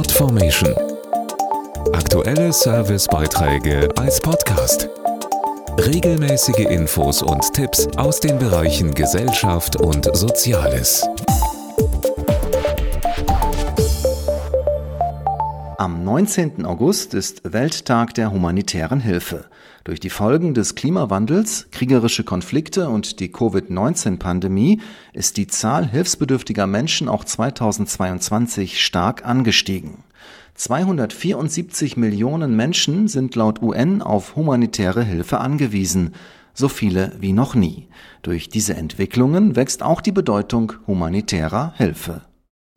Podformation. Aktuelle Servicebeiträge als Podcast. Regelmäßige Infos und Tipps aus den Bereichen Gesellschaft und Soziales. Am 19. August ist Welttag der humanitären Hilfe. Durch die Folgen des Klimawandels, kriegerische Konflikte und die Covid-19-Pandemie ist die Zahl hilfsbedürftiger Menschen auch 2022 stark angestiegen. 274 Millionen Menschen sind laut UN auf humanitäre Hilfe angewiesen, so viele wie noch nie. Durch diese Entwicklungen wächst auch die Bedeutung humanitärer Hilfe.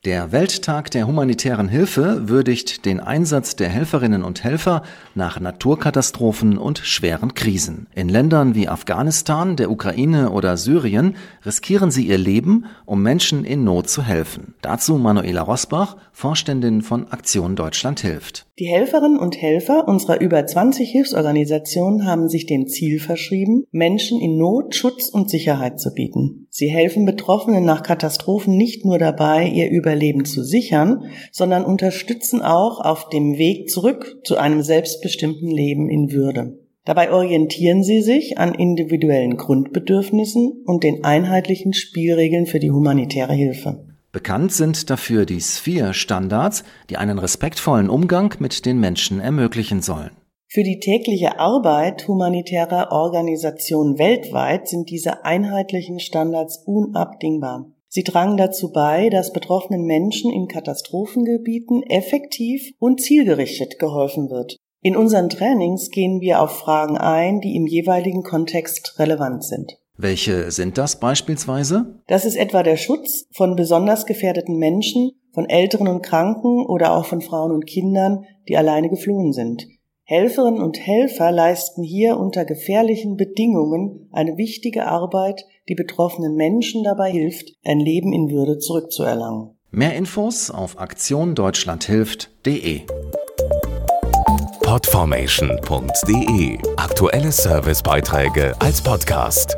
Der Welttag der humanitären Hilfe würdigt den Einsatz der Helferinnen und Helfer nach Naturkatastrophen und schweren Krisen. In Ländern wie Afghanistan, der Ukraine oder Syrien riskieren sie ihr Leben, um Menschen in Not zu helfen. Dazu Manuela Rosbach, Vorständin von Aktion Deutschland hilft. Die Helferinnen und Helfer unserer über 20 Hilfsorganisationen haben sich dem Ziel verschrieben, Menschen in Not Schutz und Sicherheit zu bieten. Sie helfen Betroffenen nach Katastrophen nicht nur dabei, ihr Überleben zu sichern, sondern unterstützen auch auf dem Weg zurück zu einem selbstbestimmten Leben in Würde. Dabei orientieren sie sich an individuellen Grundbedürfnissen und den einheitlichen Spielregeln für die humanitäre Hilfe. Bekannt sind dafür die Sphere-Standards, die einen respektvollen Umgang mit den Menschen ermöglichen sollen. Für die tägliche Arbeit humanitärer Organisationen weltweit sind diese einheitlichen Standards unabdingbar. Sie tragen dazu bei, dass betroffenen Menschen in Katastrophengebieten effektiv und zielgerichtet geholfen wird. In unseren Trainings gehen wir auf Fragen ein, die im jeweiligen Kontext relevant sind. Welche sind das beispielsweise? Das ist etwa der Schutz von besonders gefährdeten Menschen, von Älteren und Kranken oder auch von Frauen und Kindern, die alleine geflohen sind. Helferinnen und Helfer leisten hier unter gefährlichen Bedingungen eine wichtige Arbeit, die betroffenen Menschen dabei hilft, ein Leben in Würde zurückzuerlangen. Mehr Infos auf aktiondeutschlandhilft.de Podformation.de Aktuelle Servicebeiträge als Podcast.